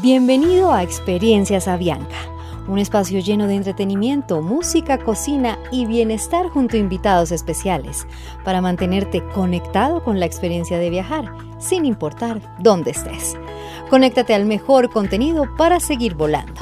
Bienvenido a Experiencias Avianca, un espacio lleno de entretenimiento, música, cocina y bienestar junto a invitados especiales para mantenerte conectado con la experiencia de viajar, sin importar dónde estés. Conéctate al mejor contenido para seguir volando.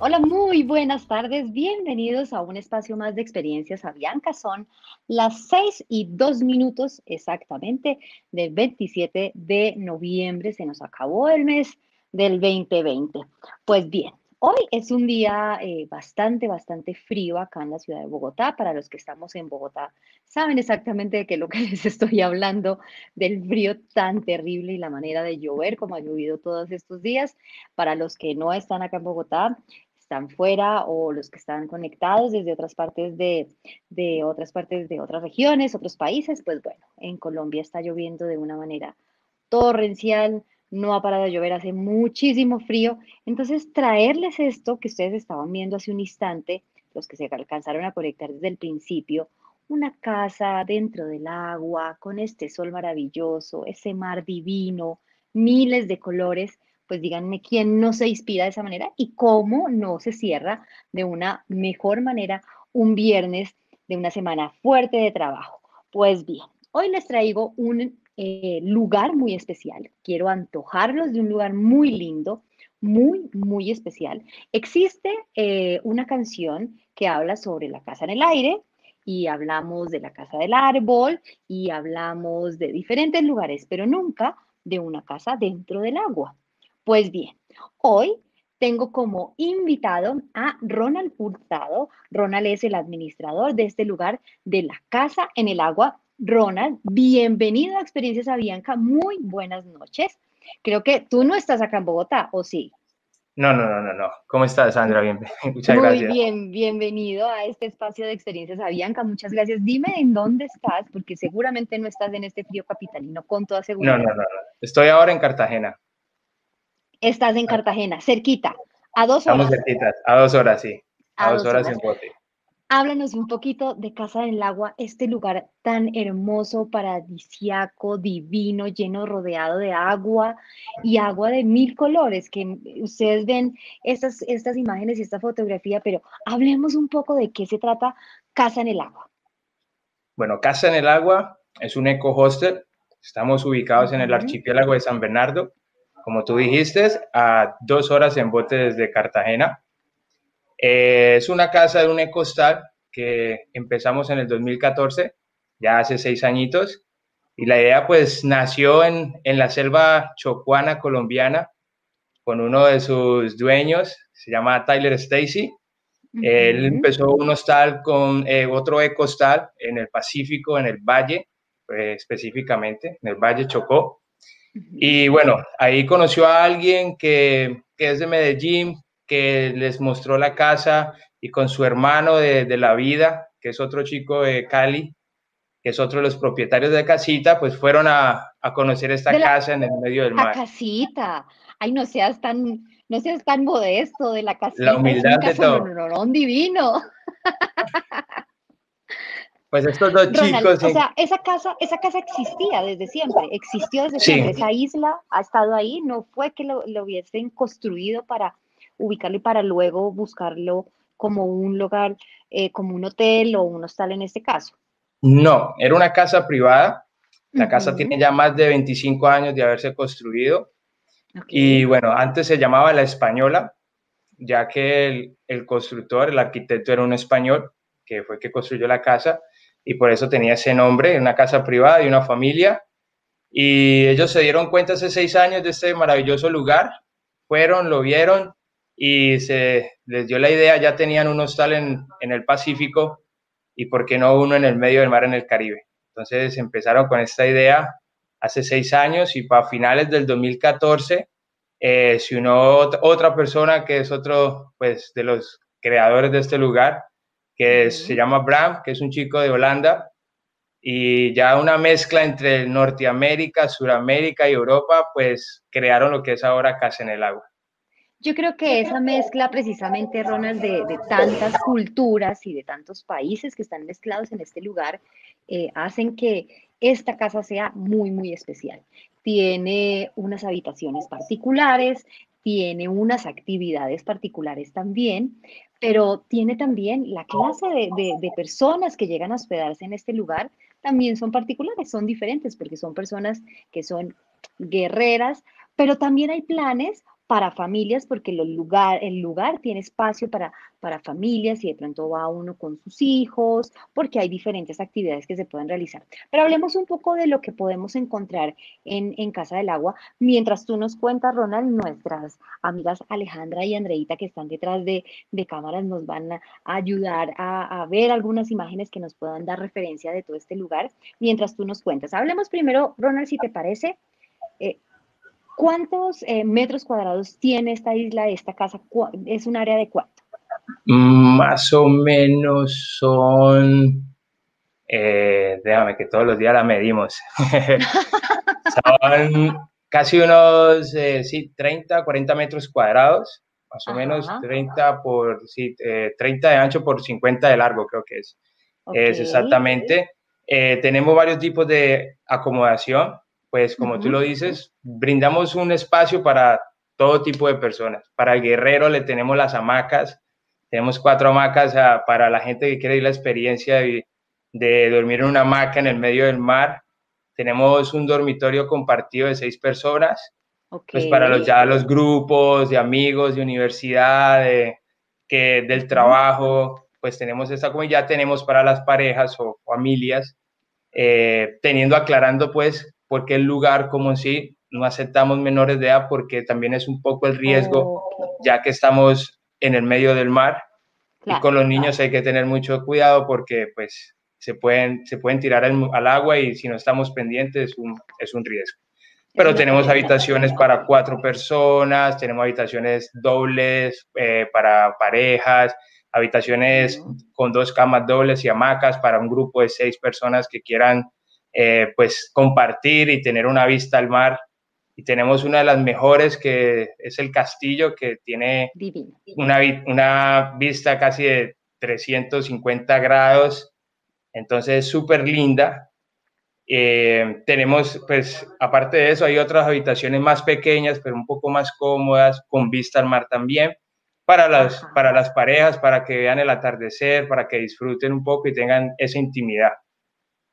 Hola, muy buenas tardes. Bienvenidos a un espacio más de experiencias Avianca. Son las 6 y 2 minutos exactamente del 27 de noviembre. Se nos acabó el mes del 2020. Pues bien, hoy es un día eh, bastante, bastante frío acá en la ciudad de Bogotá. Para los que estamos en Bogotá, saben exactamente de qué lo que les estoy hablando, del frío tan terrible y la manera de llover como ha llovido todos estos días. Para los que no están acá en Bogotá, están fuera o los que están conectados desde otras partes de, de, otras partes de otras regiones, otros países, pues bueno, en Colombia está lloviendo de una manera torrencial, no ha parado de llover, hace muchísimo frío. Entonces, traerles esto que ustedes estaban viendo hace un instante, los que se alcanzaron a conectar desde el principio, una casa dentro del agua, con este sol maravilloso, ese mar divino, miles de colores, pues díganme quién no se inspira de esa manera y cómo no se cierra de una mejor manera un viernes de una semana fuerte de trabajo. Pues bien, hoy les traigo un eh, lugar muy especial. Quiero antojarlos de un lugar muy lindo, muy, muy especial. Existe eh, una canción que habla sobre la casa en el aire y hablamos de la casa del árbol y hablamos de diferentes lugares, pero nunca de una casa dentro del agua. Pues bien, hoy tengo como invitado a Ronald Hurtado. Ronald es el administrador de este lugar de la Casa en el Agua Ronald, bienvenido a Experiencias Avianca. Muy buenas noches. Creo que tú no estás acá en Bogotá, ¿o sí? No, no, no, no, no. ¿Cómo estás, Sandra? Bien, muchas gracias. Muy bien, bienvenido a este espacio de Experiencias Avianca. Muchas gracias. Dime en dónde estás, porque seguramente no estás en este frío capitalino, con toda seguridad. No, no, no, no. Estoy ahora en Cartagena. Estás en Cartagena, cerquita, a dos horas. Estamos cerquitas, a dos horas, sí. A, dos, horas, horas en bote. Háblanos un poquito de Casa del Agua, este lugar tan hermoso, paradisiaco, divino, lleno, rodeado de agua y agua de mil colores, que ustedes ven estas, estas imágenes y esta fotografía, pero hablemos un poco de qué se trata Casa en el Agua. Bueno, Casa en el Agua es un eco hostel. Estamos ubicados en el archipiélago de San Bernardo, como tú dijiste, a dos horas en bote desde Cartagena. Eh, es una casa de un ecostal que empezamos en el 2014, ya hace seis añitos, y la idea pues nació en, en la selva chocuana colombiana con uno de sus dueños, se llama Tyler Stacy. Él empezó un hostal con eh, otro ecostal en el Pacífico, en el Valle, pues, específicamente, en el Valle Chocó. Y bueno, ahí conoció a alguien que, que es de Medellín, que les mostró la casa y con su hermano de, la vida, que es otro chico de Cali, que es otro de los propietarios de casita, pues fueron a, conocer esta casa en el medio del mar. La casita. Ay, no seas tan, no seas tan modesto de la casita. La humildad de todo. Un divino. Pues estos dos chicos. O sea, esa casa, esa casa existía desde siempre, existió desde siempre. Esa isla ha estado ahí, no fue que lo, lo hubiesen construido para ubicarlo y para luego buscarlo como un lugar, eh, como un hotel o un hostal en este caso. No, era una casa privada. La casa tiene ya más de 25 años de haberse construido. Y bueno, antes se llamaba La Española, ya que el, el, constructor, el arquitecto era un español, que fue que construyó la casa, y por eso tenía ese nombre, una casa privada y una familia. Y ellos se dieron cuenta hace seis años de este maravilloso lugar, fueron, lo vieron y se les dio la idea, ya tenían un hostal en, en el Pacífico y por qué no uno en el medio del mar en el Caribe. Entonces empezaron con esta idea hace seis años y para finales del 2014 eh, se unió otra persona que es otro pues, de los creadores de este lugar, que se llama Bram, que es un chico de Holanda, y ya una mezcla entre Norteamérica, Suramérica y Europa, pues crearon lo que es ahora Casa en el Agua. Yo creo que esa mezcla precisamente, Ronald, de, tantas culturas y de tantos países que están mezclados en este lugar, eh, hacen que esta casa sea muy, muy especial. tiene unas habitaciones particulares, tiene unas actividades particulares también, pero tiene también la clase de, personas que llegan a hospedarse en este lugar, también son particulares, son diferentes, porque son personas que son guerreras, pero también hay planes para familias, porque el lugar, el lugar tiene espacio para, para familias y de pronto va uno con sus hijos, porque hay diferentes actividades que se pueden realizar. Pero hablemos un poco de lo que podemos encontrar en, Casa del Agua, mientras tú nos cuentas, Ronald, nuestras amigas Alejandra y Andreita que están detrás de, cámaras nos van a ayudar a, ver algunas imágenes que nos puedan dar referencia de todo este lugar, mientras tú nos cuentas. Hablemos primero, Ronald, si te parece. Eh, ¿Cuántos eh, metros cuadrados tiene esta isla, esta casa? ¿Es un área de cuánto? Más o menos son, eh, déjame que todos los días la medimos. son casi unos, eh, sí, 30, 40 metros cuadrados, más o menos 30 por, sí, 30 de ancho por 50 de largo, creo que es. Es exactamente. tenemos varios tipos de acomodación pues como tú lo dices, brindamos un espacio para todo tipo de personas. Para el guerrero le tenemos las hamacas, tenemos cuatro hamacas ah, para la gente que quiere ir la experiencia de, dormir en una hamaca en el medio del mar. Tenemos un dormitorio compartido de seis personas, pues para los, ya los grupos de amigos de universidad, que, del trabajo, pues tenemos esta como ya tenemos para las parejas o familias, eh, teniendo aclarando pues porque el lugar como en sí no aceptamos menores de edad porque también es un poco el riesgo, ya que estamos en el medio del mar. Y con los niños hay que tener mucho cuidado porque pues se pueden, se pueden tirar al, agua y si no estamos pendientes es un, es un riesgo. Pero tenemos habitaciones para cuatro personas, tenemos habitaciones dobles eh, para parejas, habitaciones con dos camas dobles y hamacas para un grupo de seis personas que quieran eh, pues compartir y tener una vista al mar. Y tenemos una de las mejores que es el castillo que tiene una, una vista casi de 350 grados, entonces súper linda. Eh, tenemos, pues, aparte de eso, hay otras habitaciones más pequeñas, pero un poco más cómodas, con vista al mar también, para las, para las parejas, para que vean el atardecer, para que disfruten un poco y tengan esa intimidad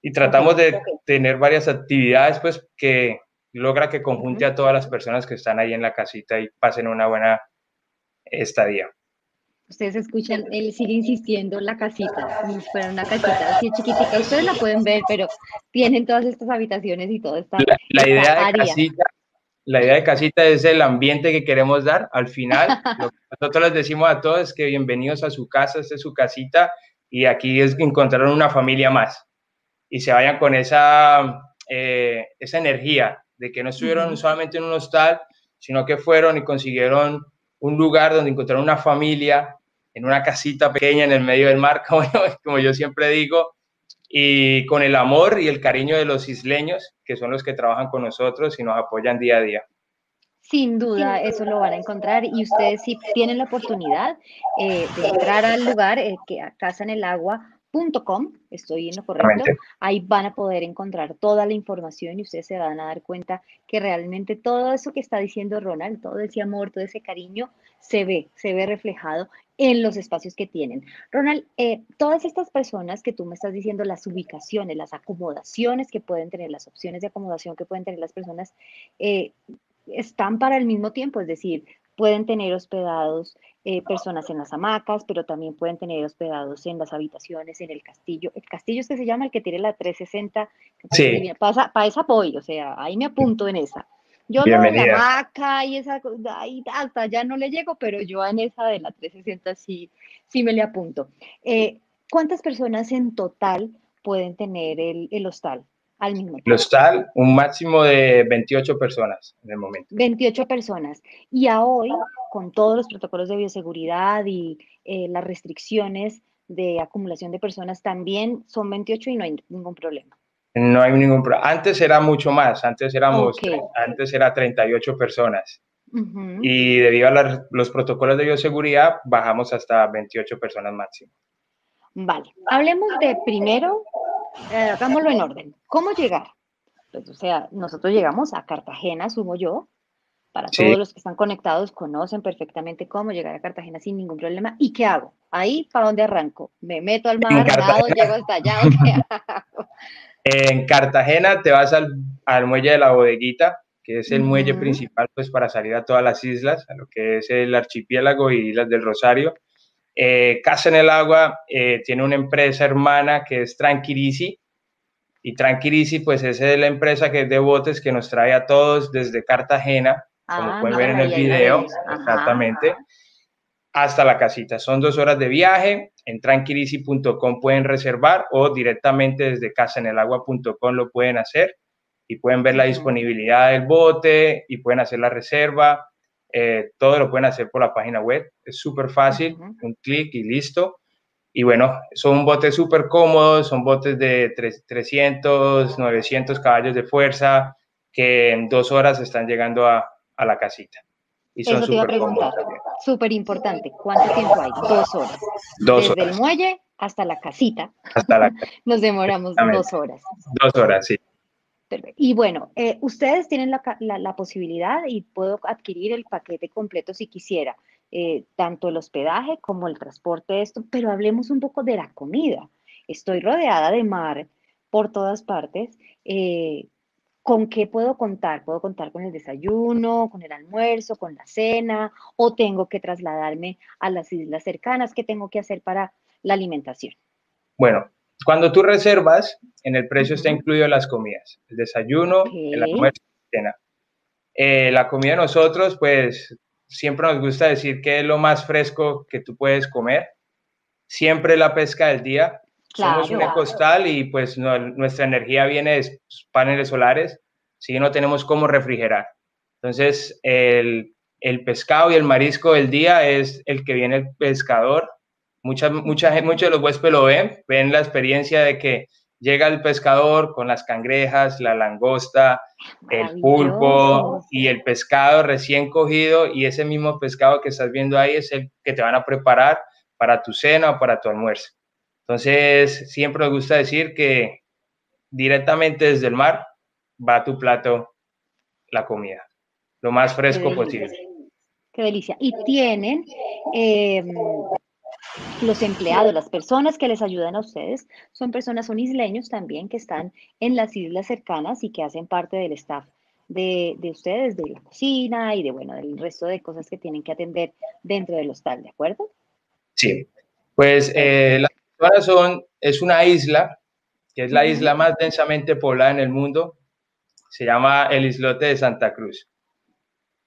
y tratamos de tener varias actividades pues que logra que conjunte a todas las personas que están ahí en la casita y pasen una buena estadía. Ustedes escuchan, él sigue insistiendo en la casita, si fuera una casita así chiquitita. Ustedes la pueden ver, pero tienen todas estas habitaciones y todo está. La, idea de casita, la idea de casita es el ambiente que queremos dar. Al final, nosotros les decimos a todos que bienvenidos a su casa, esta es su casita y aquí es encontrar una familia más y se vayan con esa, eh, esa energía de que no estuvieron solamente en un hostal, sino que fueron y consiguieron un lugar donde encontraron una familia en una casita pequeña en el medio del mar, como yo, como yo siempre digo, y con el amor y el cariño de los isleños, que son los que trabajan con nosotros y nos apoyan día a día. Sin duda, eso lo van a encontrar y ustedes si tienen la oportunidad eh, de entrar al lugar, eh, que a Casa en el Agua, .com, estoy en lo correcto, ahí van a poder encontrar toda la información y ustedes se van a dar cuenta que realmente todo eso que está diciendo Ronald, todo ese amor, todo ese cariño, se ve, se ve reflejado en los espacios que tienen. Ronald, eh, todas estas personas que tú me estás diciendo, las ubicaciones, las acomodaciones que pueden tener, las opciones de acomodación que pueden tener las personas, eh, están para el mismo tiempo, es decir, pueden tener hospedados eh, personas en las hamacas, pero también pueden tener hospedados en las habitaciones, en el castillo. El castillo es que se llama el que tiene la 360. Sí. Para, para esa apoyo, o sea, ahí me apunto en esa. Yo no de la hamaca y esa, ahí hasta ya no le llego, pero yo en esa de la 360 sí, sí me le apunto. Eh, ¿Cuántas personas en total pueden tener el, el hostal? Al mismo tiempo. Hostal, un máximo de 28 personas en el momento. 28 personas. Y a hoy, con todos los protocolos de bioseguridad y eh, las restricciones de acumulación de personas, también son 28 y no hay ningún problema. No hay ningún problema. Antes era mucho más, antes éramos, antes era 38 personas. Y debido a los protocolos de bioseguridad, bajamos hasta 28 personas máximo. Vale, hablemos de primero, eh, hagámoslo en orden. ¿Cómo llegar? pues, o sea, nosotros llegamos a Cartagena, sumo yo, para todos los que están conectados, conocen perfectamente cómo llegar a Cartagena sin ningún problema. ¿Y qué hago? Ahí, ¿para dónde arranco? ¿Me meto al mar, nado, llego hasta allá o qué hago? En Cartagena te vas al, al, muelle de la bodeguita, que es el muelle principal pues, para salir a todas las islas, a lo que es el archipiélago y Islas del Rosario. Eh, Casa en el Agua eh, tiene una empresa hermana que es Tranquilisi, y Tranquilisi pues es la empresa que es de botes que nos trae a todos desde Cartagena como ah, pueden ver en el video, exactamente, hasta la casita. Son dos horas de viaje, en tranquilisi.com pueden reservar o directamente desde casaenelagua.com lo pueden hacer y pueden ver la disponibilidad del bote y pueden hacer la reserva. Eh, todo lo pueden hacer por la página web. Es súper fácil, un clic y listo. Y bueno, son botes súper cómodos, son botes de 300, 900 caballos de fuerza que en dos horas están llegando a, a la casita. Y son Eso te Súper importante. ¿Cuánto tiempo hay? Dos horas. Dos Desde el muelle hasta la casita. Hasta la Nos demoramos dos horas. Dos horas, sí. Y bueno, eh, ustedes tienen la, posibilidad y puedo adquirir el paquete completo si quisiera, eh, tanto el hospedaje como el transporte de esto, pero hablemos un poco de la comida. Estoy rodeada de mar por todas partes. Eh, ¿Con qué puedo contar? ¿Puedo contar con el desayuno, con el almuerzo, con la cena? ¿O tengo que trasladarme a las islas cercanas? ¿Qué tengo que hacer para la alimentación? Bueno, cuando tú reservas, en el precio está incluido las comidas, el desayuno, el almuerzo, la cena. Eh, la comida nosotros, pues siempre nos gusta decir que es lo más fresco que tú puedes comer. Siempre la pesca del día, somos un ecostal y pues nuestra energía viene de paneles solares, si no tenemos cómo refrigerar. Entonces, el, el, pescado y el marisco del día es el que viene el pescador. Mucha, mucha, muchos de los huéspedes lo ven, ven la experiencia de que llega el pescador con las cangrejas, la langosta, el pulpo y el pescado recién cogido y ese mismo pescado que estás viendo ahí es el que te van a preparar para tu cena o para tu almuerzo. Entonces, siempre me gusta decir que directamente desde el mar va a tu plato la comida, lo más fresco posible. Qué delicia. Y tienen em, los empleados, las personas que les ayudan a ustedes, son personas, son isleños también que están en las islas cercanas y que hacen parte del staff de, ustedes, de la cocina y de, bueno, del resto de cosas que tienen que atender dentro del hostal, ¿de acuerdo? Sí, pues eh, la son, es una isla, que es la isla más densamente poblada en el mundo, se llama el islote de Santa Cruz.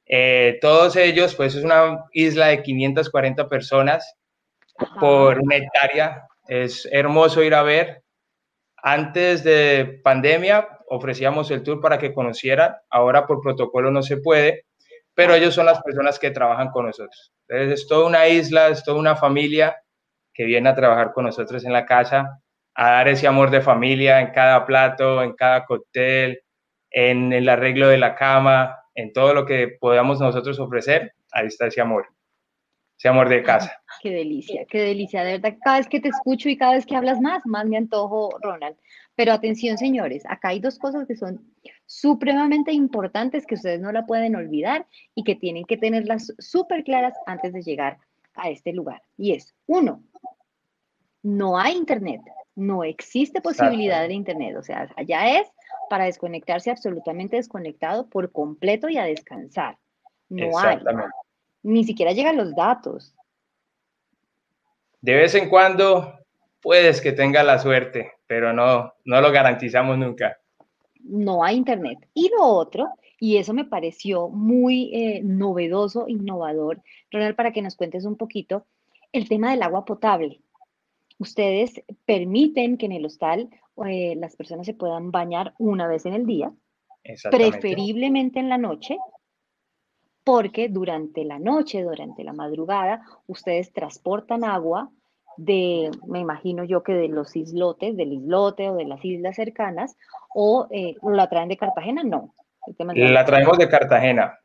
Eh, todos ellos, pues es una isla de 540 personas por una hectárea. Es hermoso ir a ver. Antes de pandemia ofrecíamos el tour para que conocieran. Ahora por protocolo no se puede, pero ellos son las personas que trabajan con nosotros. Entonces es toda una isla, es toda una familia que viene a trabajar con nosotros en la casa, a dar ese amor de familia en cada plato, en cada cóctel, en el arreglo de la cama, en todo lo que podamos nosotros ofrecer, ahí está ese amor, ese amor de casa. Qué delicia, qué delicia, de verdad, cada vez que te escucho y cada vez que hablas más, más me antojo, Ronald. Pero atención, señores, acá hay dos cosas que son supremamente importantes que ustedes no la pueden olvidar y que tienen que tenerlas súper claras antes de llegar a este lugar. Y es, uno, no hay internet, no existe posibilidad de internet, o sea, allá es para desconectarse absolutamente desconectado por completo y a descansar. No hay. Ni siquiera llegan los datos. De vez en cuando puedes que tenga la suerte, pero no, no lo garantizamos nunca. No hay internet. Y lo otro y eso me pareció muy eh, novedoso, innovador. Ronald, para que nos cuentes un poquito, el tema del agua potable. Ustedes permiten que en el hostal eh, las personas se puedan bañar una vez en el día, preferiblemente en la noche, porque durante la noche, durante la madrugada, ustedes transportan agua de, me imagino yo que de los islotes, del islote o de las islas cercanas, o eh, la traen de Cartagena, no. La traemos de Cartagena.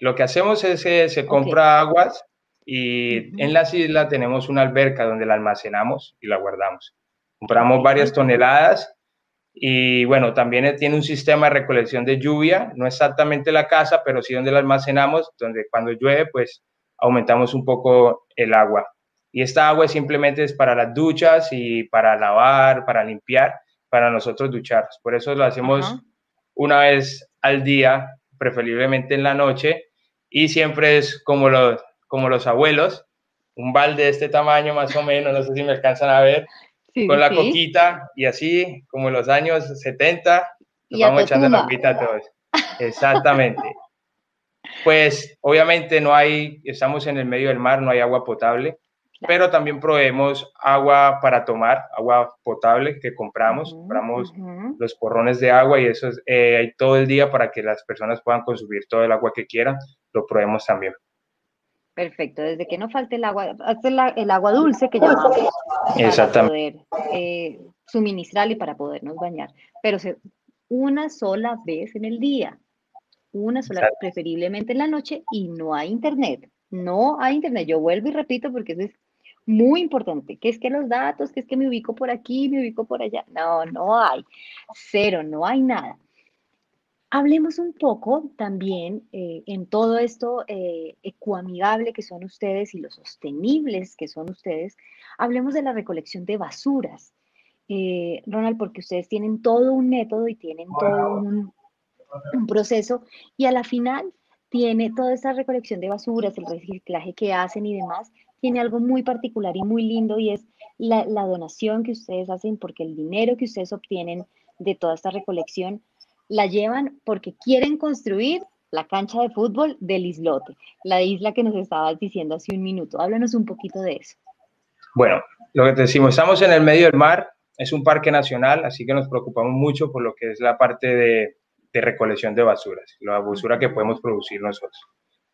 Lo que hacemos es que se compra aguas y en las islas tenemos una alberca donde la almacenamos y la guardamos. Compramos varias toneladas Y bueno, también tiene un sistema de recolección de lluvia, no exactamente la casa, pero sí donde la almacenamos, donde cuando llueve, pues aumentamos un poco el agua. Y esta agua simplemente es para las duchas y para lavar, para limpiar, para nosotros duchar. Por eso lo hacemos una vez al día, preferiblemente en la noche, y siempre es como los, como los abuelos, un balde de este tamaño más o menos, no sé si me alcanzan a ver, con la coquita y así como en los años 70, nos vamos echando la coquita a todos. Exactamente. Pues obviamente no hay, estamos en el medio del mar, no hay agua potable, pero también proveemos agua para tomar, agua potable que compramos, compramos los porrones de agua y eso es eh, hay todo el día para que las personas puedan consumir todo el agua que quieran, lo proveemos también. Perfecto, desde que no falte el agua, el agua dulce que llamamos para poder eh, suministrar y para podernos bañar, pero una sola vez en el día, una sola, preferiblemente en la noche y no hay internet, no hay internet. Yo vuelvo y repito porque eso es muy importante, que es que los datos, que es que me ubico por aquí, me ubico por allá, no, no hay, cero, no hay nada. Hablemos un poco también eh, en todo esto eh, ecoamigable que son ustedes y los sostenibles que son ustedes. Hablemos de la recolección de basuras. Eh, Ronald, porque ustedes tienen todo un método y tienen todo un, un proceso y a la final tiene toda esta recolección de basuras, el reciclaje que hacen y demás, tiene algo muy particular y muy lindo y es la, la, donación que ustedes hacen porque el dinero que ustedes obtienen de toda esta recolección la llevan porque quieren construir la cancha de fútbol del islote, la isla que nos estabas diciendo hace un minuto. Háblanos un poquito de eso. Bueno, lo que te decimos, estamos en el medio del mar, es un parque nacional, así que nos preocupamos mucho por lo que es la parte de, recolección de basuras, la basura que podemos producir nosotros.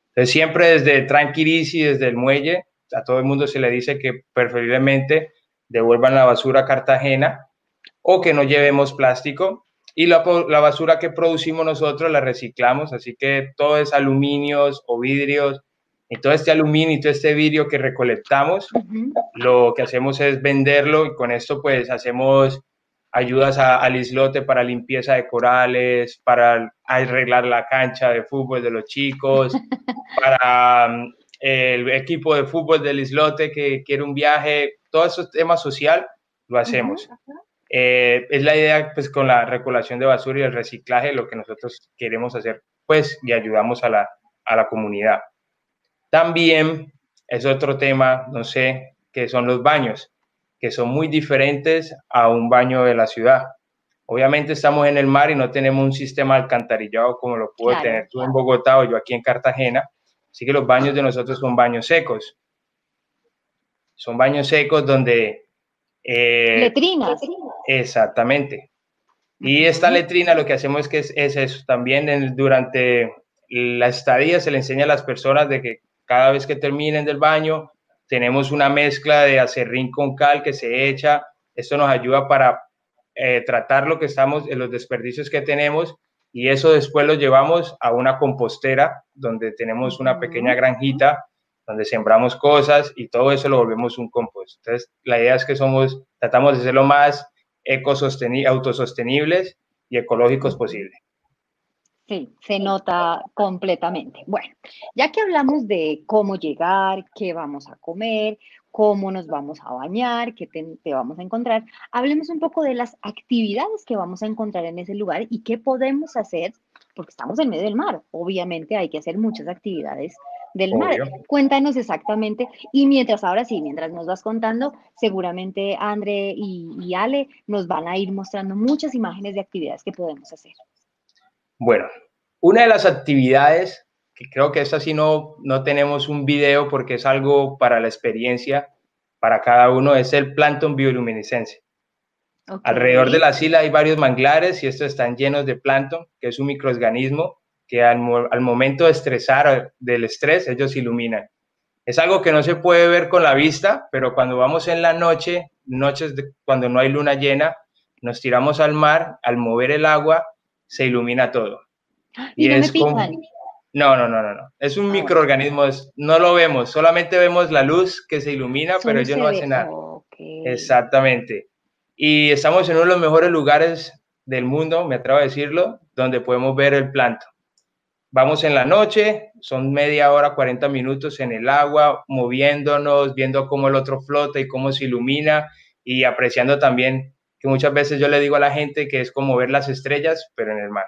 Entonces, siempre desde Tranquilisi, desde el muelle, a todo el mundo se le dice que preferiblemente devuelvan la basura a Cartagena o que no llevemos plástico y la, basura que producimos nosotros la reciclamos, así que todo es aluminios o vidrios, y todo este aluminio y todo este vidrio que recolectamos, lo que hacemos es venderlo y con esto pues hacemos ayudas al islote para limpieza de corales, para arreglar la cancha de fútbol de los chicos, para mm, el equipo de fútbol del islote que quiere un viaje, todo esos temas social lo hacemos. Eh, es la idea, pues, con la recolección de basura y el reciclaje, lo que nosotros queremos hacer, pues, y ayudamos a la, a la comunidad. También es otro tema, no sé, que son los baños, que son muy diferentes a un baño de la ciudad. Obviamente estamos en el mar y no tenemos un sistema alcantarillado como lo puedo tener tú en Bogotá o yo aquí en Cartagena. Así que los baños de nosotros son baños secos. Son baños secos donde... Eh, letrinas. Exactamente. Y esta letrina lo que hacemos es que es, eso. También durante la estadía se le enseña a las personas de que cada vez que terminen del baño tenemos una mezcla de acerrín con cal que se echa. Esto nos ayuda para eh, tratar lo que estamos, en los desperdicios que tenemos y eso después lo llevamos a una compostera donde tenemos una pequeña granjita donde sembramos cosas y todo eso lo volvemos un compost. Entonces, la idea es que somos, tratamos de ser lo más autosostenibles y ecológicos posible. Sí, se nota completamente. Bueno, ya que hablamos de cómo llegar, qué vamos a comer, cómo nos vamos a bañar, qué te, vamos a encontrar, hablemos un poco de las actividades que vamos a encontrar en ese lugar y qué podemos hacer, porque estamos en medio del mar. Obviamente hay que hacer muchas actividades del mar. Cuéntanos exactamente. Y mientras ahora sí, mientras nos vas contando, seguramente André y, Ale nos van a ir mostrando muchas imágenes de actividades que podemos hacer. Bueno, una de las actividades, que creo que esta sí no, no tenemos un video porque es algo para la experiencia, para cada uno, es el plancton bioluminiscencia. Alrededor de la isla hay varios manglares y estos están llenos de plancton, que es un microorganismo que al, momento de estresar, del estrés, ellos iluminan. Es algo que no se puede ver con la vista, pero cuando vamos en la noche, noches cuando no hay luna llena, nos tiramos al mar, al mover el agua, se ilumina todo. Y, no es como... No, no, no, no, no. Es un ah, microorganismo, no lo vemos, solamente vemos la luz que se ilumina, pero ellos no hacen nada. Exactamente. Y estamos en uno de los mejores lugares del mundo, me atrevo a decirlo, donde podemos ver el planto. Vamos en la noche, son media hora, 40 minutos en el agua, moviéndonos, viendo cómo el otro flota y cómo se ilumina y apreciando también que muchas veces yo le digo a la gente que es como ver las estrellas, pero en el mar.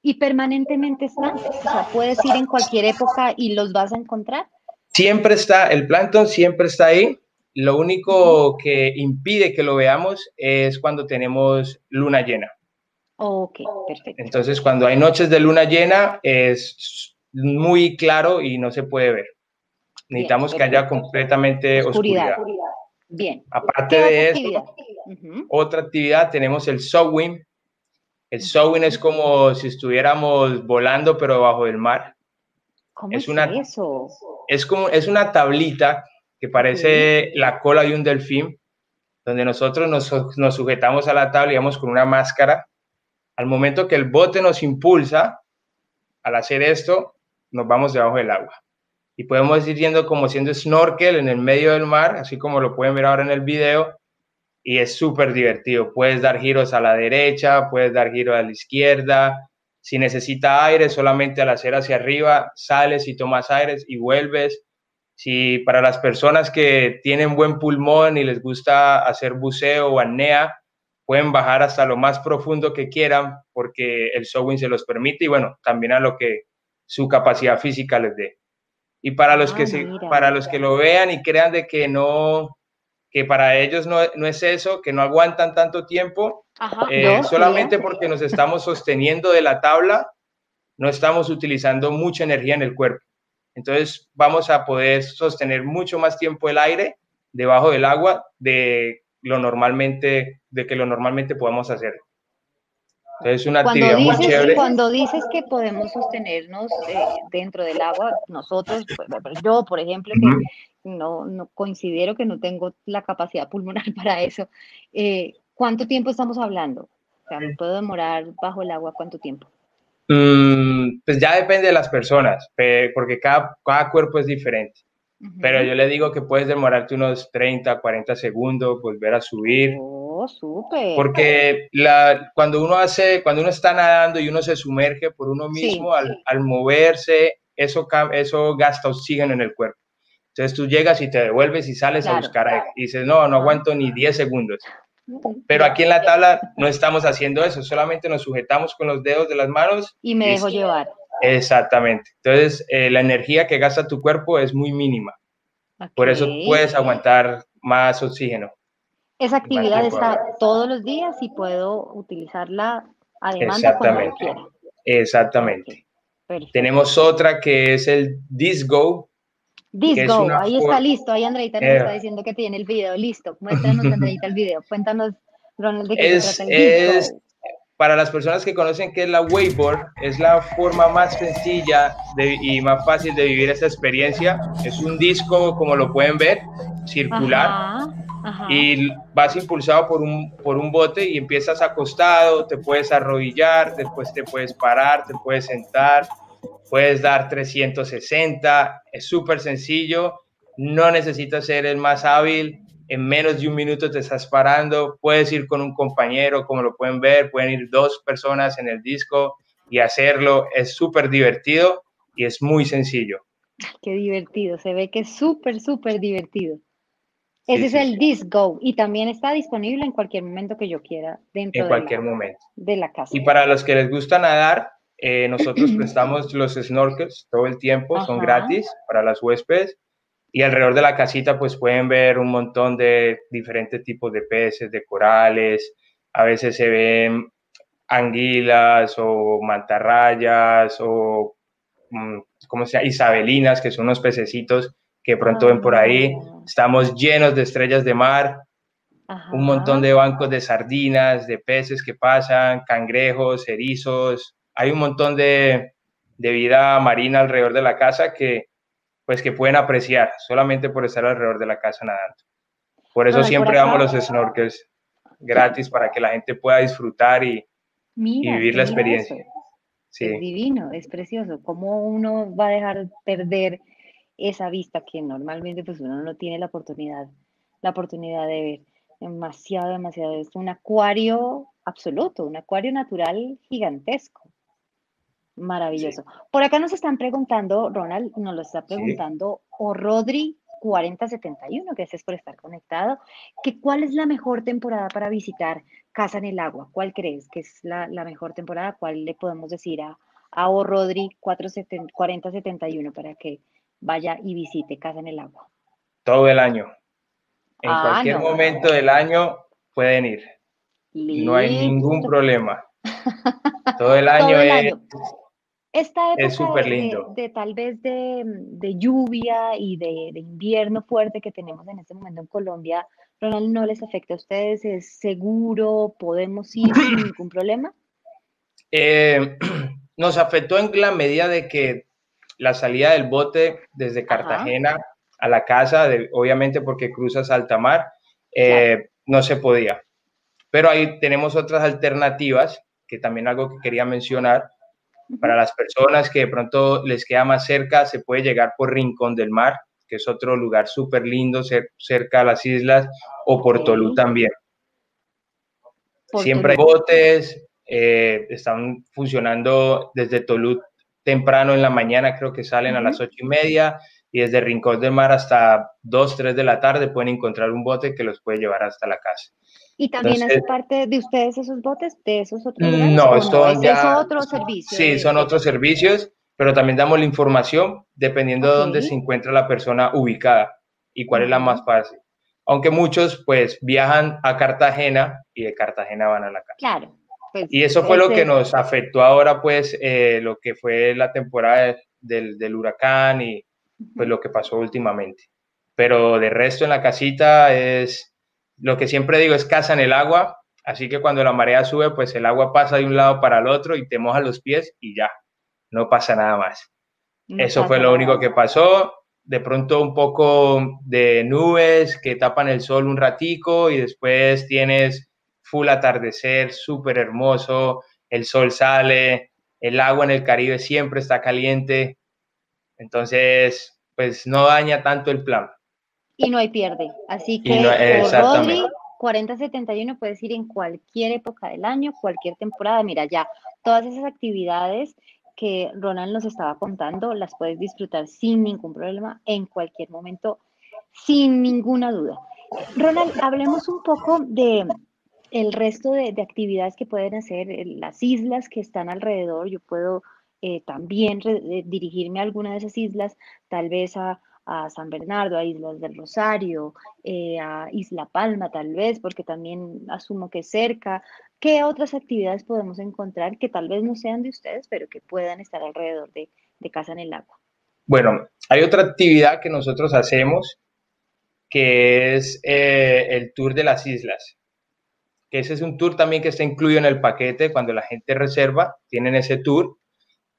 ¿Y permanentemente están? O sea, puedes ir en cualquier época y los vas a encontrar. Siempre está, el plancton siempre está ahí. Lo único que impide que lo veamos es cuando tenemos luna llena. Ok, perfecto. Entonces, cuando hay noches de luna llena, es muy claro y no se puede ver. Necesitamos que haya completamente oscuridad. Bien. Aparte de eso, otra actividad tenemos el sowing. El sowing es como si estuviéramos volando pero bajo el mar. ¿Cómo es, una, eso? Es como es una tablita que parece la cola de un delfín, donde nosotros nos, nos sujetamos a la tabla y vamos con una máscara al momento que el bote nos impulsa, al hacer esto, nos vamos debajo del agua. Y podemos ir yendo como siendo snorkel en el medio del mar, así como lo pueden ver ahora en el video, y es súper divertido. Puedes dar giros a la derecha, puedes dar giros a la izquierda. Si necesita aire, solamente al hacer hacia arriba, sales y tomas aire y vuelves. Si para las personas que tienen buen pulmón y les gusta hacer buceo o apnea, pueden bajar hasta lo más profundo que quieran porque el sowing se los permite y bueno, también a lo que su capacidad física les dé. Y para los, que, ah, para los que lo vean y crean de que no, que para ellos no, no es eso, que no aguantan tanto tiempo, eh, solamente porque nos estamos sosteniendo de la tabla, no estamos utilizando mucha energía en el cuerpo. Entonces vamos a poder sostener mucho más tiempo el aire debajo del agua de lo normalmente, de que lo normalmente podamos hacer. Entonces es una actividad muy chévere. Cuando dices que podemos sostenernos eh, dentro del agua, nosotros, pues, yo por ejemplo, que no, no, considero que no tengo la capacidad pulmonar para eso, eh, ¿cuánto tiempo estamos hablando? O sea, ¿me puedo demorar bajo el agua cuánto tiempo? Mm, pues ya depende de las personas, porque cada, cada cuerpo es diferente. Pero yo le digo que puedes demorarte unos 30, 40 segundos, volver a subir. Oh, súper. Porque la, cuando uno hace, cuando uno está nadando y uno se sumerge por uno mismo, al, al, moverse, eso, eso gasta oxígeno en el cuerpo. Entonces tú llegas y te devuelves y sales a buscar aire. Y dices, no, no aguanto ni 10 segundos. Pero aquí en la tabla no estamos haciendo eso, solamente nos sujetamos con los dedos de las manos. Y me dejo llevar. Exactamente. Entonces, eh, la energía que gasta tu cuerpo es muy mínima. Por eso puedes aguantar más oxígeno. Esa actividad está todos los días y puedo utilizarla a demanda Exactamente. Exactamente. Tenemos otra que es el Disco. Disco, ahí está listo. Ahí Andreita nos está diciendo que tiene el video listo. Muéstranos, Andreita, el video. Cuéntanos, Ronald, de qué se trata el Disco para las personas que conocen qué es la wakeboard, es la forma más sencilla y más fácil de vivir esta experiencia. Es un disco, como lo pueden ver, circular. Y vas impulsado por un, por un bote y empiezas acostado, te puedes arrodillar, después te puedes parar, te puedes sentar, puedes dar 360, es súper sencillo, no necesitas ser el más hábil, en menos de un minuto te estás parando, puedes ir con un compañero, como lo pueden ver, pueden ir dos personas en el disco y hacerlo, es súper divertido y es muy sencillo. Qué divertido, se ve que es súper, súper divertido. Ese es el disco y también está disponible en cualquier momento que yo quiera dentro en cualquier momento. de la casa. Y para los que les gusta nadar, eh, nosotros prestamos los snorkels todo el tiempo, son gratis para las huéspedes y alrededor de la casita pues pueden ver un montón de diferentes tipos de peces, de corales, a veces se ven anguilas o mantarrayas o, mm, ¿cómo se llama? Isabelinas, que son unos pececitos que pronto ven por ahí. Ah. Estamos llenos de estrellas de mar, un montón de bancos de sardinas, de peces que pasan, cangrejos, erizos. Hay un montón de, de vida marina alrededor de la casa que pues que pueden apreciar solamente por estar alrededor de la casa nadando. Por eso siempre damos los snorkels gratis para que la gente pueda disfrutar y, vivir la experiencia. Sí. Es divino, es precioso. ¿Cómo uno va a dejar perder esa vista que normalmente pues uno no tiene la oportunidad, la oportunidad de ver? Demasiado, demasiado. Es un acuario absoluto, un acuario natural gigantesco. Maravilloso. Por acá nos están preguntando, Ronald, nos lo está preguntando, o Rodri 4071, gracias por estar conectado, que cuál es la mejor temporada para visitar Casa en el Agua. ¿Cuál crees que es la, mejor temporada? ¿Cuál le podemos decir a, a o Rodri 4071 para que vaya y visite Casa en el Agua? Todo el año. En ah, cualquier momento del año pueden ir. No hay ningún problema. Todo el año, es, Esta época lindo. De, tal vez de, lluvia y de, invierno fuerte que tenemos en este momento en Colombia, Ronald, ¿no les afecta a ustedes? ¿Es seguro? ¿Podemos ir sin ningún problema? Eh, nos afectó en la medida de que la salida del bote desde Cartagena a la casa, obviamente porque cruzas alta mar, eh, no se podía. Pero ahí tenemos otras alternativas, que también algo que quería mencionar. Para las personas que de pronto les queda más cerca, se puede llegar por Rincón del Mar, que es otro lugar súper lindo cerca de las islas, o por Tolú también. Siempre hay botes, eh, están funcionando desde Tolú temprano en la mañana, creo que salen a las ocho y media, y desde Rincón del Mar hasta 2, 3 de la tarde pueden encontrar un bote que los puede llevar hasta la casa. ¿Y también hace parte de ustedes esos botes, de esos otros lugares? No, son ya, es otro servicio. Sí, son otros servicios, pero también damos la información dependiendo de dónde se encuentra la persona ubicada y cuál es la más fácil. Aunque muchos pues viajan a Cartagena y de Cartagena van a la casa. Claro. Pues, y eso fue lo que nos afectó ahora pues eh, lo que fue la temporada del, del huracán y pues lo que pasó últimamente. Pero de resto en la casita es lo que siempre digo es casa en el agua, así que cuando la marea sube, pues el agua pasa de un lado para el otro y te moja los pies y ya, no pasa nada más. Eso fue lo único que pasó. De pronto un poco de nubes que tapan el sol un ratico y después tienes full atardecer, súper hermoso, el sol sale, el agua en el Caribe siempre está caliente, entonces pues no daña tanto el plan y no hay pierde. Así que por Rodri, 4071 puedes ir en cualquier época del año, cualquier temporada. Mira, ya todas esas actividades que Ronald nos estaba contando, las puedes disfrutar sin ningún problema en cualquier momento, sin ninguna duda. Ronald, hablemos un poco de el resto de, actividades que pueden hacer las islas que están alrededor. Yo puedo eh, también eh, dirigirme a alguna de esas islas, tal vez a San Bernardo, a Islas del Rosario, eh, a Isla Palma tal vez, porque también asumo que cerca. ¿Qué otras actividades podemos encontrar que tal vez no sean de ustedes, pero que puedan estar alrededor de, Casa en el Agua? Bueno, hay otra actividad que nosotros hacemos que es el tour de las islas. Que ese es un tour también que está incluido en el paquete. Cuando la gente reserva, tienen ese tour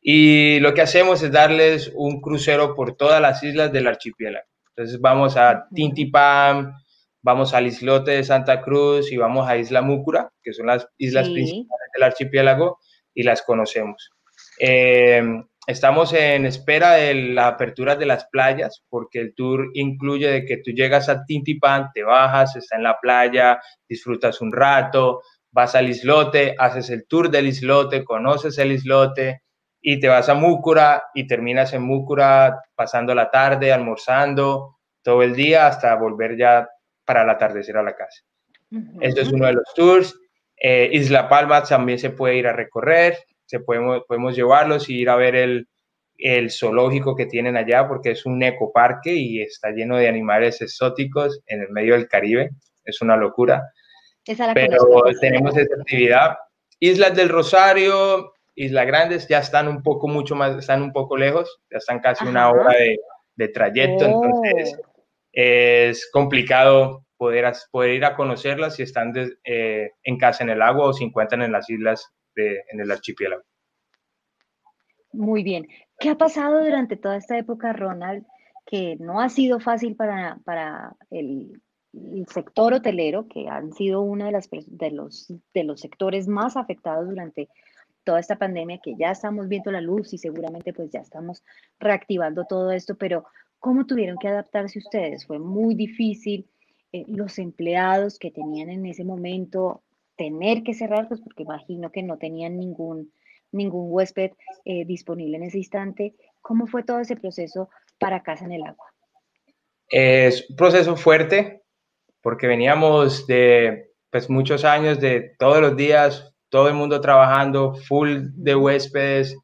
y lo que hacemos es darles un crucero por todas las islas del archipiélago. Entonces vamos a Tintipam, vamos al islote de Santa Cruz y vamos a Isla Múcura, que son las islas principales del archipiélago, y las conocemos. Eh, estamos en espera de la apertura de las playas, porque el tour incluye de que tú llegas a Tintipán, te bajas, estás en la playa, disfrutas un rato, vas al islote, haces el tour del islote, conoces el islote, y te vas a Múcura y terminas en Múcura pasando la tarde, almorzando todo el día hasta volver ya para el atardecer a la casa. Esto es uno de los tours. Eh, Isla Palma también se puede ir a recorrer, se podemos, podemos llevarlos y ir a ver el, el zoológico que tienen allá porque es un ecoparque y está lleno de animales exóticos en el medio del Caribe. Es una locura. Pero tenemos esa actividad. Islas del Rosario, Isla Grandes ya están un poco mucho más, están un poco lejos, ya están casi una hora de, trayecto, entonces oh. es complicado poder, poder ir a conocerlas si están eh, en casa en el agua o si encuentran en las islas de, en el archipiélago. Muy bien. ¿Qué ha pasado durante toda esta época, Ronald, que no ha sido fácil para, para el, sector hotelero, que han sido uno de, las, de, los, de los sectores más afectados durante toda esta pandemia que ya estamos viendo la luz y seguramente pues ya estamos reactivando todo esto, pero ¿cómo tuvieron que adaptarse ustedes? Fue muy difícil. Eh, los empleados que tenían en ese momento tener que cerrar, pues porque imagino que no tenían ningún, ningún huésped eh, disponible en ese instante. ¿Cómo fue todo ese proceso para Casa en el Agua? Es un proceso fuerte porque veníamos de pues, muchos años de todos los días, todo el mundo trabajando, full de huéspedes,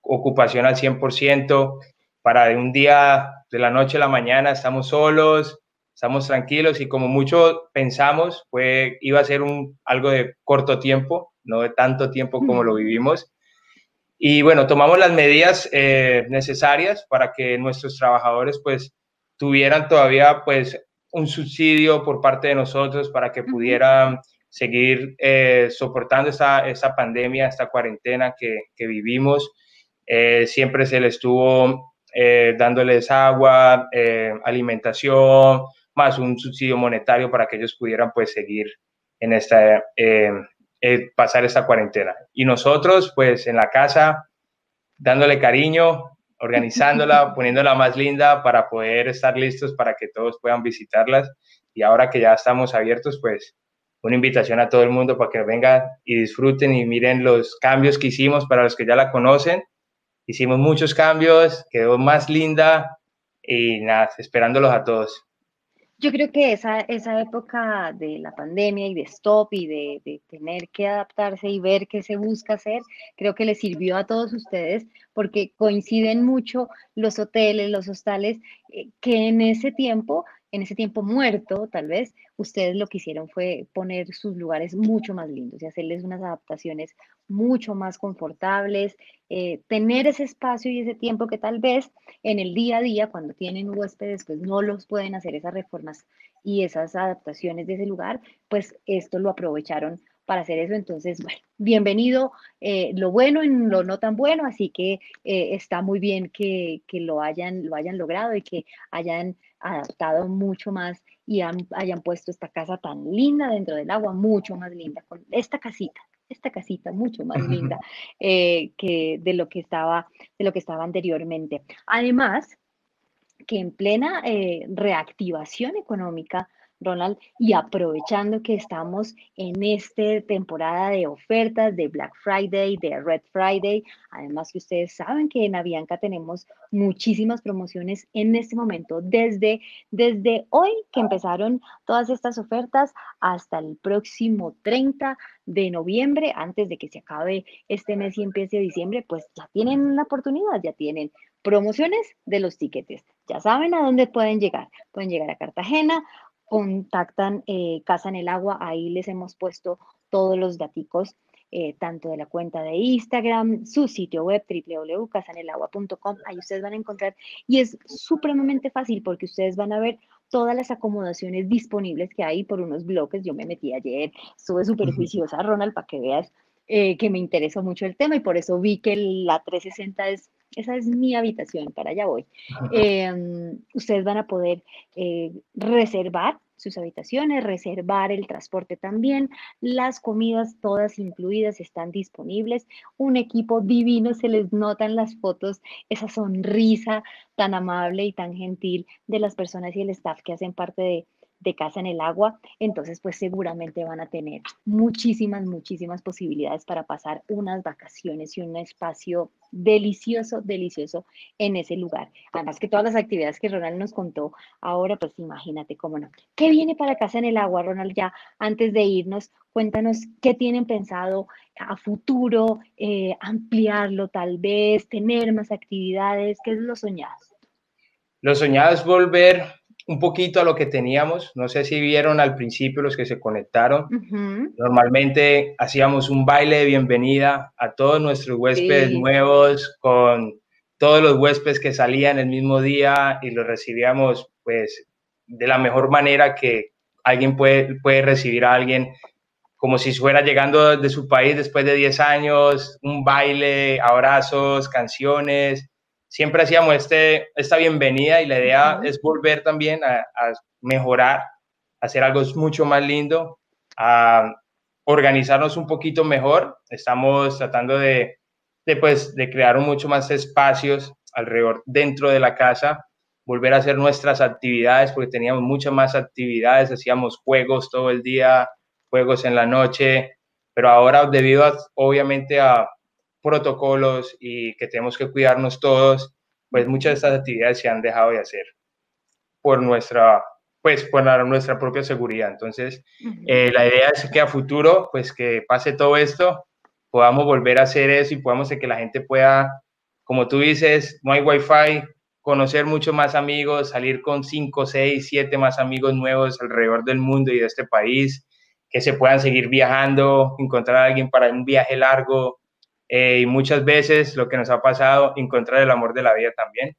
ocupación al 100%, para de un día, de la noche a la mañana, estamos solos, estamos tranquilos y como mucho pensamos, fue, iba a ser un, algo de corto tiempo, no de tanto tiempo como lo vivimos. Y bueno, tomamos las medidas eh, necesarias para que nuestros trabajadores pues tuvieran todavía pues un subsidio por parte de nosotros para que pudieran seguir eh, soportando esta, esta, pandemia, esta cuarentena que, que vivimos. Eh, siempre se les estuvo dándoles agua, alimentación, más un subsidio monetario para que ellos pudieran pues seguir en esta, eh, eh, pasar esta cuarentena. Y nosotros pues en la casa dándole cariño, organizándola, poniéndola más linda para poder estar listos para que todos puedan visitarlas. Y ahora que ya estamos abiertos, pues una invitación a todo el mundo para que vengan y disfruten y miren los cambios que hicimos para los que ya la conocen. Hicimos muchos cambios, quedó más linda y nada, esperándolos a todos. Yo creo que esa, esa época de la pandemia y de stop y de, tener que adaptarse y ver qué se busca hacer, creo que les sirvió a todos ustedes porque coinciden mucho los hoteles, los hostales, eh, que en ese tiempo en ese tiempo muerto, tal vez, ustedes lo que hicieron fue poner sus lugares mucho más lindos y hacerles unas adaptaciones mucho más confortables, eh, tener ese espacio y ese tiempo que tal vez en el día a día, cuando tienen huéspedes, pues no los pueden hacer esas reformas y esas adaptaciones de ese lugar, pues esto lo aprovecharon para hacer eso. Entonces, bueno, bienvenido eh, lo bueno en lo no tan bueno, así que eh, está muy bien que, que, lo, hayan, lo hayan logrado y que hayan adaptado mucho más y hayan puesto esta casa tan linda dentro del agua, mucho más linda, con esta casita, esta casita mucho más linda eh, que de lo que estaba, de lo que estaba anteriormente. Además, que en plena reactivación económica, Ronald, y aprovechando que estamos en esta temporada de ofertas de Black Friday, de Red Friday, además que ustedes saben que en Avianca tenemos muchísimas promociones en este momento, desde, desde hoy que empezaron todas estas ofertas hasta el próximo 30 de noviembre, antes de que se acabe este mes y empiece diciembre, pues ya tienen una oportunidad, ya tienen promociones de los tiquetes. Ya saben a dónde pueden llegar. Pueden llegar a Cartagena, contactan eh, Casa en el Agua, ahí les hemos puesto todos los daticos, eh, tanto de la cuenta de Instagram, su sitio web www.casanelagua.com, ahí ustedes van a encontrar y es supremamente fácil porque ustedes van a ver todas las acomodaciones disponibles que hay por unos bloques. Yo me metí ayer, estuve súper juiciosa, Ronald, para que veas eh, que me interesó mucho el tema y por eso vi que la 360 es, esa es mi habitación, para allá voy. Em, ustedes van a poder eh, reservar sus habitaciones, reservar el transporte también, las comidas todas incluidas están disponibles, un equipo divino, se les nota en las fotos esa sonrisa tan amable y tan gentil de las personas y el staff que hacen parte de, de casa en el agua, entonces pues seguramente van a tener muchísimas, muchísimas posibilidades para pasar unas vacaciones y un espacio delicioso, delicioso en ese lugar. Además que todas las actividades que Ronald nos contó ahora, pues imagínate cómo no. ¿Qué viene para casa en el agua, Ronald? Ya antes de irnos, cuéntanos qué tienen pensado a futuro, eh, ampliarlo tal vez, tener más actividades, ¿qué es lo soñado? Lo soñado es volver un poquito a lo que teníamos. No sé si vieron al principio los que se conectaron. Normalmente hacíamos un baile de bienvenida a todos nuestros huéspedes nuevos con todos los huéspedes que salían el mismo día y los recibíamos pues de la mejor manera que alguien puede, puede recibir a alguien como si fuera llegando de su país después de 10 años, un baile, abrazos, canciones, siempre hacíamos este, esta bienvenida y la idea es volver también a, mejorar, a hacer algo mucho más lindo, a organizarnos un poquito mejor. Estamos tratando de, de, pues, de crear mucho más espacios alrededor, dentro de la casa, volver a hacer nuestras actividades, porque teníamos muchas más actividades, hacíamos juegos todo el día, juegos en la noche, pero ahora debido obviamente a protocolos y que tenemos que cuidarnos todos, pues muchas de estas actividades se han dejado de hacer por nuestra, pues por nuestra propia seguridad. Entonces, eh, la idea es que a futuro, pues que pase todo esto, podamos volver a hacer eso y podamos hacer que la gente pueda, como tú dices, no hay wifi, conocer muchos más amigos, salir con cinco, seis, siete más amigos nuevos alrededor del mundo y de este país, que se puedan seguir viajando, encontrar a alguien para un viaje largo, eh, y muchas veces lo que nos ha pasado, encontrar el amor de la vida también.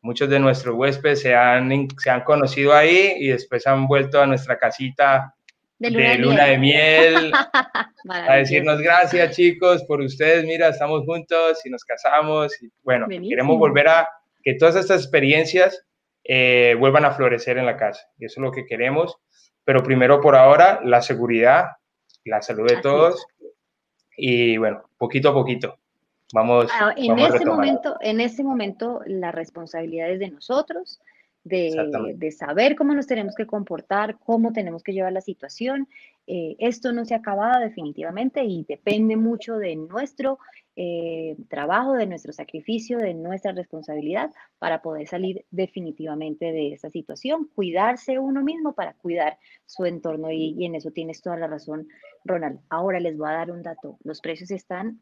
Muchos de nuestros huéspedes se han, se han conocido ahí y después han vuelto a nuestra casita de luna de, miel, a decirnos gracias chicos por ustedes, mira, estamos juntos y nos casamos. Y, bueno, queremos volver a que todas estas experiencias eh, vuelvan a florecer en la casa. Y eso es lo que queremos. Pero primero por ahora, la seguridad, la salud de todos y bueno, poquito a poquito. Vamos, ah, en este momento, en este momento la responsabilidad es de nosotros, de, de, saber cómo nos tenemos que comportar, cómo tenemos que llevar la situación. Eh, esto no se acaba definitivamente y depende mucho de nuestro eh, trabajo, de nuestro sacrificio, de nuestra responsabilidad para poder salir definitivamente de esta situación, cuidarse uno mismo para cuidar su entorno y, y en eso tienes toda la razón, Ronald. Ahora les voy a dar un dato. Los precios están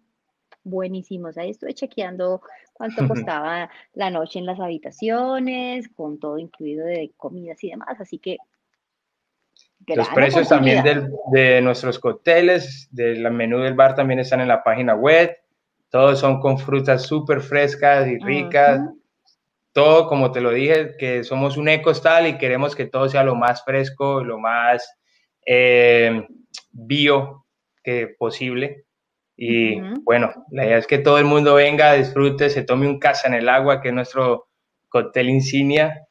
buenísimos. Ahí estuve chequeando cuánto costaba la noche en las habitaciones, con todo incluido de comidas y demás. Así que. Los precios también de nuestros cócteles, del menú del bar también están en la página web. Todos son con frutas súper frescas y ricas. Todo, como te lo dije, que somos un ecostal y queremos que todo sea lo más fresco, lo más eh, bio que posible. Y bueno, la idea es que todo el mundo venga, disfrute, se tome un casa en el agua, que es nuestro cóctel insignia.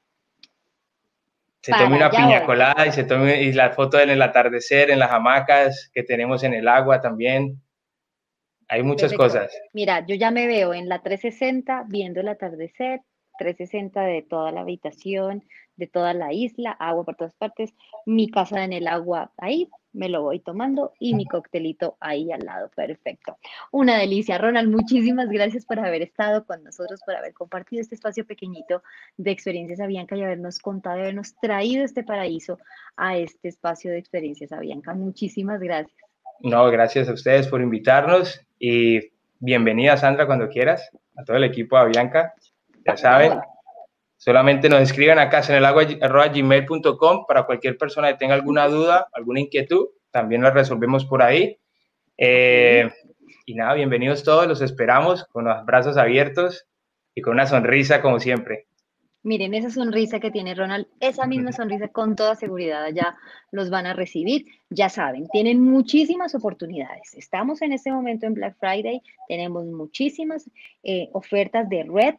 Se tome una piña colada y se tome y la foto en el atardecer, en las hamacas que tenemos en el agua también. Hay muchas cosas. Mira, yo ya me veo en la 360 viendo el atardecer, 360 de toda la habitación, de toda la isla, agua por todas partes, mi casa en el agua ahí, me lo voy tomando y mi coctelito ahí al lado. Perfecto. Una delicia. Ronald, muchísimas gracias por haber estado con nosotros, por haber compartido este espacio pequeñito de experiencias Avianca y habernos contado, habernos traído este paraíso a este espacio de experiencias Avianca. Muchísimas gracias. No, gracias a ustedes por invitarnos y bienvenida Sandra cuando quieras, a todo el equipo de Avianca. Ya saben, Solamente nos escriben acá en el agua gmail.com para cualquier persona que tenga alguna duda, alguna inquietud, también la resolvemos por ahí. Eh, y nada, bienvenidos todos, los esperamos con los brazos abiertos y con una sonrisa como siempre. Miren esa sonrisa que tiene Ronald, esa misma sonrisa con toda seguridad ya los van a recibir. Ya saben, tienen muchísimas oportunidades. Estamos en este momento en Black Friday, tenemos muchísimas eh, ofertas de Red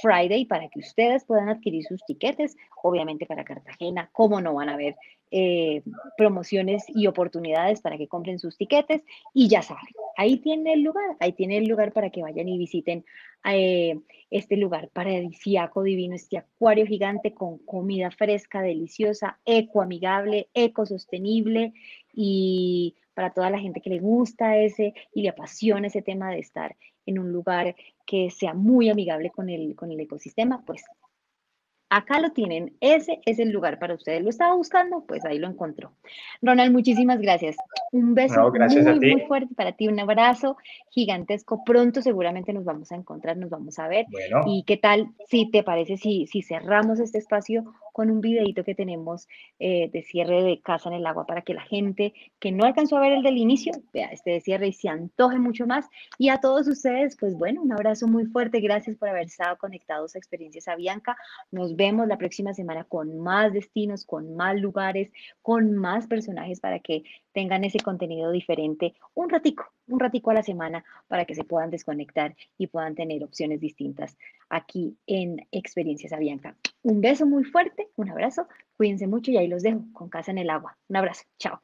Friday para que ustedes puedan adquirir sus tiquetes, obviamente para Cartagena, cómo no van a haber eh, promociones y oportunidades para que compren sus tiquetes y ya saben, ahí tiene el lugar, ahí tiene el lugar para que vayan y visiten eh, este lugar paradisíaco divino, este acuario gigante con comida fresca, deliciosa, ecoamigable, ecosostenible y para toda la gente que le gusta ese y le apasiona ese tema de estar en un lugar que sea muy amigable con el, con el ecosistema, pues acá lo tienen. Ese es el lugar para ustedes. ¿Lo estaba buscando? Pues ahí lo encontró. Ronald, muchísimas gracias. Un beso muy, muy fuerte para ti. Un abrazo gigantesco. Pronto seguramente nos vamos a encontrar, nos vamos a ver. ¿Y qué tal si te parece si, si cerramos este espacio con un videito que tenemos eh, de cierre de casa en el agua para que la gente que no alcanzó a ver el del inicio vea este cierre y se antoje mucho más. Y a todos ustedes, pues bueno, un abrazo muy fuerte. Gracias por haber estado conectados a Experiencias Avianca. Nos vemos la próxima semana con más destinos, con más lugares, con más personajes para que tengan ese contenido diferente un ratico, un ratico a la semana para que se puedan desconectar y puedan tener opciones distintas aquí en Experiencias Avianca. Un beso muy fuerte, un abrazo, cuídense mucho y ahí los dejo con casa en el agua. Un abrazo, chao.